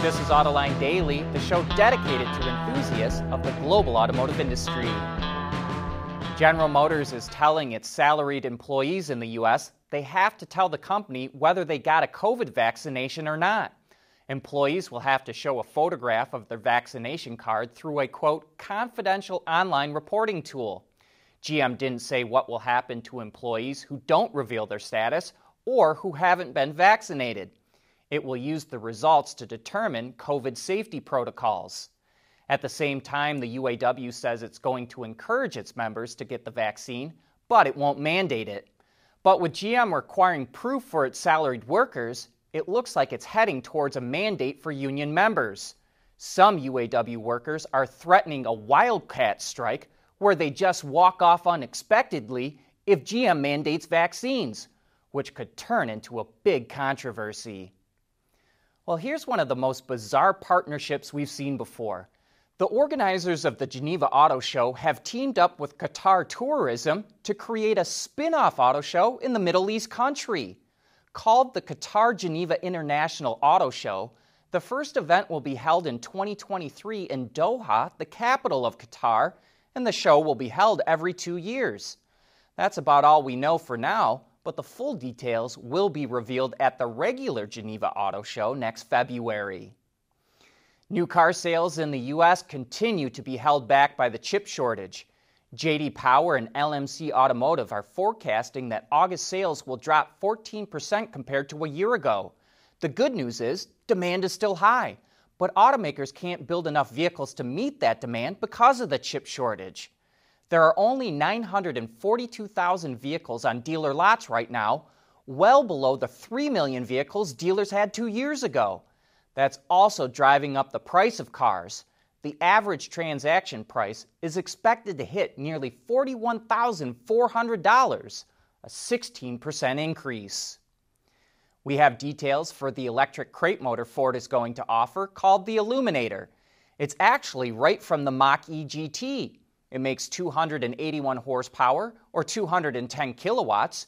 This is Autoline Daily, the show dedicated to enthusiasts of the global automotive industry. General Motors is telling its salaried employees in the U.S. they have to tell the company whether they got a COVID vaccination or not. Employees will have to show a photograph of their vaccination card through a quote, confidential online reporting tool. GM didn't say what will happen to employees who don't reveal their status or who haven't been vaccinated. It will use the results to determine COVID safety protocols. At the same time, the UAW says it's going to encourage its members to get the vaccine, but it won't mandate it. But with GM requiring proof for its salaried workers, it looks like it's heading towards a mandate for union members. Some UAW workers are threatening a wildcat strike where they just walk off unexpectedly if GM mandates vaccines, which could turn into a big controversy. Well, here's one of the most bizarre partnerships we've seen before. The organizers of the Geneva Auto Show have teamed up with Qatar Tourism to create a spin off auto show in the Middle East country. Called the Qatar Geneva International Auto Show, the first event will be held in 2023 in Doha, the capital of Qatar, and the show will be held every two years. That's about all we know for now, but the full details will be revealed at the regular Geneva Auto Show next February. New car sales in the U.S. continue to be held back by the chip shortage. JD Power and LMC Automotive are forecasting that August sales will drop 14% compared to a year ago. The good news is demand is still high, but automakers can't build enough vehicles to meet that demand because of the chip shortage. There are only 942,000 vehicles on dealer lots right now, well below the 3 million vehicles dealers had two years ago. That's also driving up the price of cars the average transaction price is expected to hit nearly $41,400, a 16% increase. We have details for the electric crate motor Ford is going to offer called the Eluminator. It's actually right from the Mach E GT. It makes 281 horsepower or 210 kilowatts,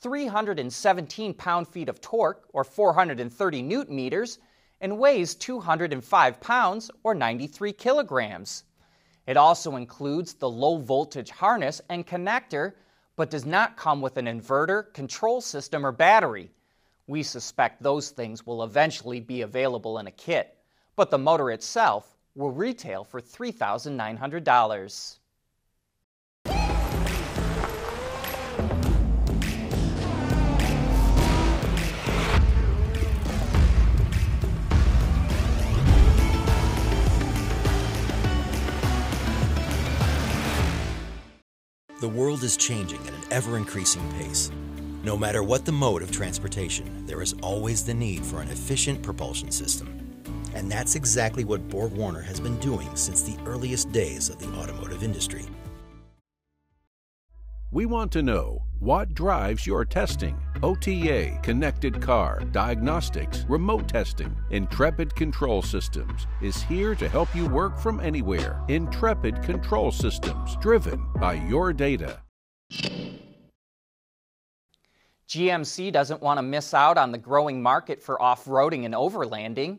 317 pound feet of torque or 430 newton meters, and weighs 205 pounds or 93 kilograms. It also includes the low voltage harness and connector, but does not come with an inverter, control system, or battery. We suspect those things will eventually be available in a kit, but the motor itself will retail for $3,900. The world is changing at an ever increasing pace. No matter what the mode of transportation, there is always the need for an efficient propulsion system. And that's exactly what Borg Warner has been doing since the earliest days of the automotive industry. We want to know what drives your testing. OTA, connected car, diagnostics, remote testing. Intrepid Control Systems is here to help you work from anywhere. Intrepid Control Systems, driven by your data. GMC doesn't want to miss out on the growing market for off roading and overlanding.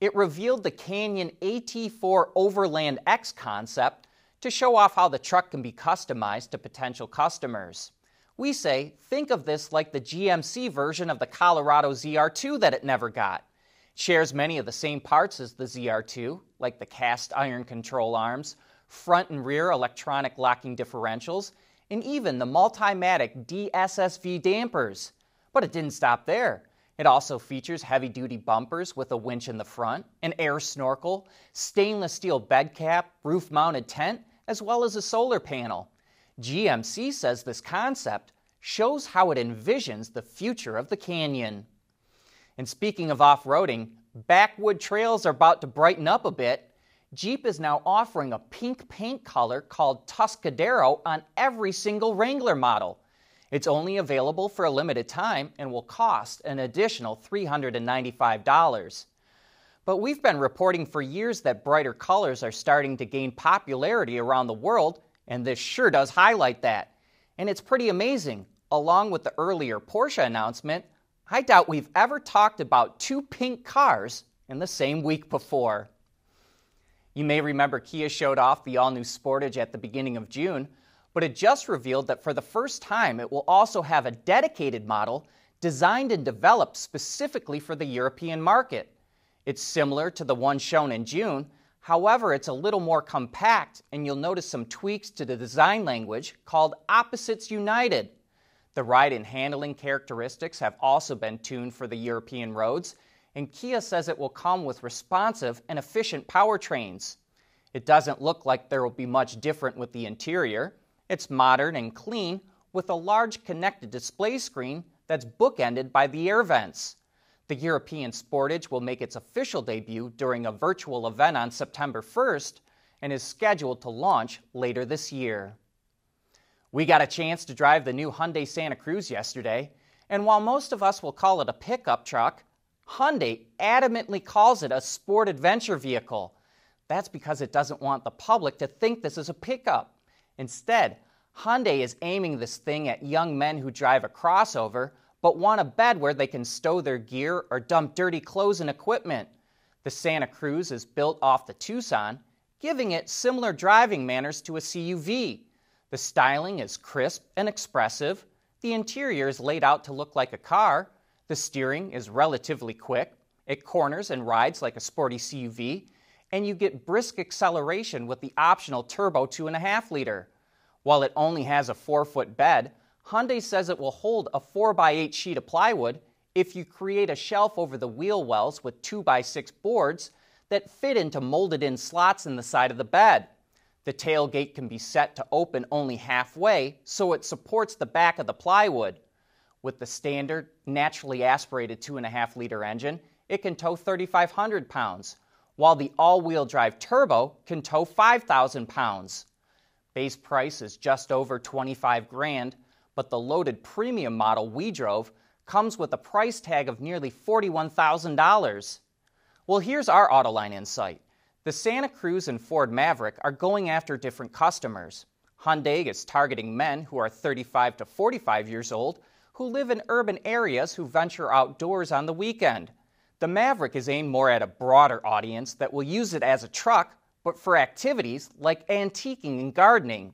It revealed the Canyon AT4 Overland X concept to show off how the truck can be customized to potential customers. We say, think of this like the GMC version of the Colorado ZR2 that it never got. It shares many of the same parts as the ZR2, like the cast iron control arms, front and rear electronic locking differentials, and even the Multimatic DSSV dampers. But it didn't stop there. It also features heavy duty bumpers with a winch in the front, an air snorkel, stainless steel bed cap, roof mounted tent, as well as a solar panel. GMC says this concept shows how it envisions the future of the canyon. And speaking of off roading, backwood trails are about to brighten up a bit. Jeep is now offering a pink paint color called Tuscadero on every single Wrangler model. It's only available for a limited time and will cost an additional $395. But we've been reporting for years that brighter colors are starting to gain popularity around the world, and this sure does highlight that. And it's pretty amazing. Along with the earlier Porsche announcement, I doubt we've ever talked about two pink cars in the same week before. You may remember Kia showed off the all new Sportage at the beginning of June, but it just revealed that for the first time it will also have a dedicated model designed and developed specifically for the European market. It's similar to the one shown in June, however, it's a little more compact, and you'll notice some tweaks to the design language called Opposites United. The ride and handling characteristics have also been tuned for the European roads, and Kia says it will come with responsive and efficient powertrains. It doesn't look like there will be much different with the interior. It's modern and clean with a large connected display screen that's bookended by the air vents. The European Sportage will make its official debut during a virtual event on September 1st and is scheduled to launch later this year. We got a chance to drive the new Hyundai Santa Cruz yesterday, and while most of us will call it a pickup truck, Hyundai adamantly calls it a sport adventure vehicle. That's because it doesn't want the public to think this is a pickup. Instead, Hyundai is aiming this thing at young men who drive a crossover but want a bed where they can stow their gear or dump dirty clothes and equipment. The Santa Cruz is built off the Tucson, giving it similar driving manners to a CUV. The styling is crisp and expressive. The interior is laid out to look like a car. The steering is relatively quick. It corners and rides like a sporty CUV. And you get brisk acceleration with the optional turbo 2.5 liter. While it only has a 4 foot bed, Hyundai says it will hold a 4x8 sheet of plywood if you create a shelf over the wheel wells with 2x6 boards that fit into molded in slots in the side of the bed. The tailgate can be set to open only halfway so it supports the back of the plywood. With the standard, naturally aspirated 2.5 liter engine, it can tow 3,500 pounds, while the all wheel drive turbo can tow 5,000 pounds. Base price is just over 25 grand, but the loaded premium model we drove comes with a price tag of nearly $41,000. Well, here's our Autoline insight. The Santa Cruz and Ford Maverick are going after different customers. Hyundai is targeting men who are 35 to 45 years old who live in urban areas who venture outdoors on the weekend. The Maverick is aimed more at a broader audience that will use it as a truck but for activities like antiquing and gardening.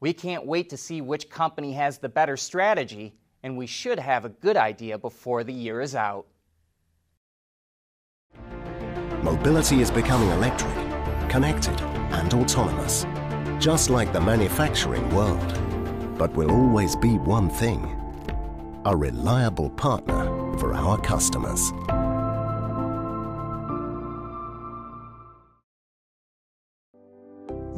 We can't wait to see which company has the better strategy, and we should have a good idea before the year is out. Mobility is becoming electric, connected, and autonomous, just like the manufacturing world. But will always be one thing a reliable partner for our customers.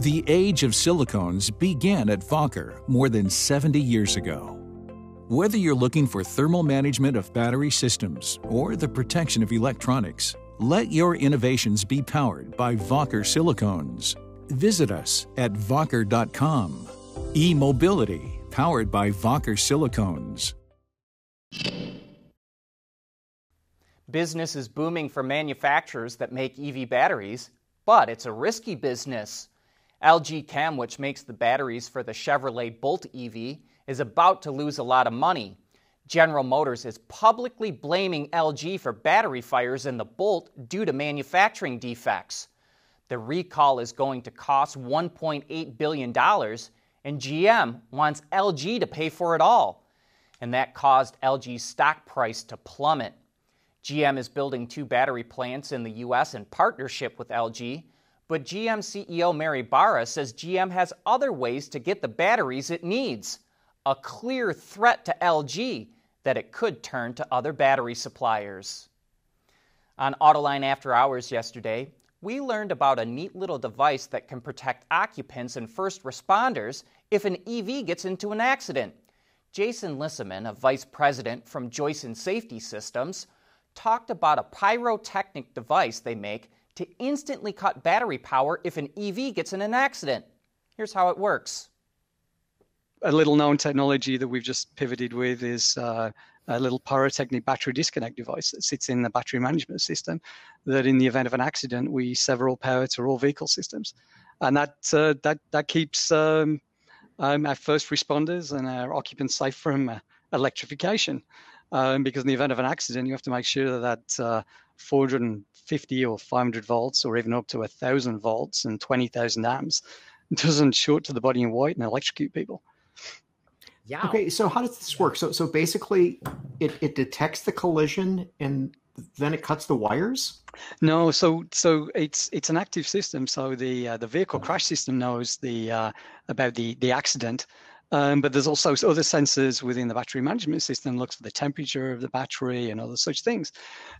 The age of silicones began at Wacker more than 70 years ago. Whether you're looking for thermal management of battery systems or the protection of electronics, let your innovations be powered by Wacker silicones. Visit us at wacker.com. E-mobility powered by Wacker silicones. Business is booming for manufacturers that make EV batteries, but it's a risky business. LG Chem, which makes the batteries for the Chevrolet Bolt EV, is about to lose a lot of money. General Motors is publicly blaming LG for battery fires in the Bolt due to manufacturing defects. The recall is going to cost $1.8 billion, and GM wants LG to pay for it all. And that caused LG's stock price to plummet. GM is building two battery plants in the U.S. in partnership with LG but GM CEO Mary Barra says GM has other ways to get the batteries it needs. A clear threat to LG that it could turn to other battery suppliers. On Autoline After Hours yesterday, we learned about a neat little device that can protect occupants and first responders if an EV gets into an accident. Jason Lissaman, a vice president from Joyson Safety Systems, talked about a pyrotechnic device they make to instantly cut battery power if an EV gets in an accident. Here's how it works. A little known technology that we've just pivoted with is uh, a little pyrotechnic battery disconnect device that sits in the battery management system. That, in the event of an accident, we sever all power to all vehicle systems, and that uh, that that keeps um, um, our first responders and our occupants safe from uh, electrification. Um, because in the event of an accident, you have to make sure that uh, 450 or 500 volts, or even up to 1,000 volts and 20,000 amps, doesn't shoot to the body in white and electrocute people. Yeah. Okay, so how does this work? So so basically it, it detects the collision and then it cuts the wires? No, so so it's it's an active system. So the uh, the vehicle crash system knows the uh, about the the accident, um, but there's also other sensors within the battery management system, looks for the temperature of the battery and other such things.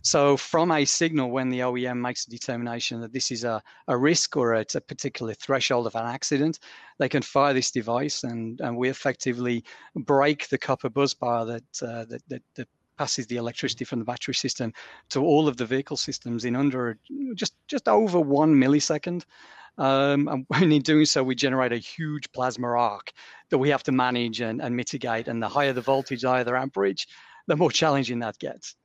So from a signal, when the OEM makes a determination that this is a, a risk or it's a particular threshold of an accident, they can fire this device and, and we effectively break the copper bus bar that, uh, that, that, that passes the electricity from the battery system to all of the vehicle systems in under just just over one millisecond. Um, and when in doing so, we generate a huge plasma arc that we have to manage and, and mitigate. And the higher the voltage, the higher the amperage, the more challenging that gets.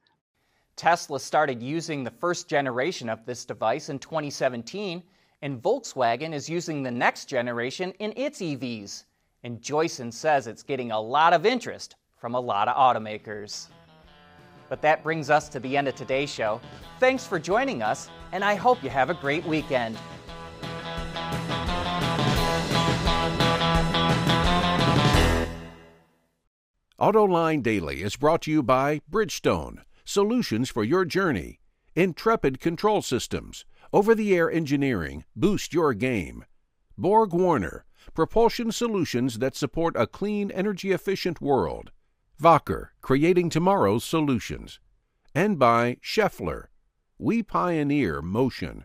Tesla started using the first generation of this device in 2017, and Volkswagen is using the next generation in its EVs. And Joyson says it's getting a lot of interest from a lot of automakers. But that brings us to the end of today's show. Thanks for joining us, and I hope you have a great weekend. AutoLine Daily is brought to you by Bridgestone, solutions for your journey, Intrepid Control Systems, over the air engineering, boost your game, Borg Warner, propulsion solutions that support a clean, energy efficient world, Wacker, creating tomorrow's solutions, and by Schaeffler, we pioneer motion.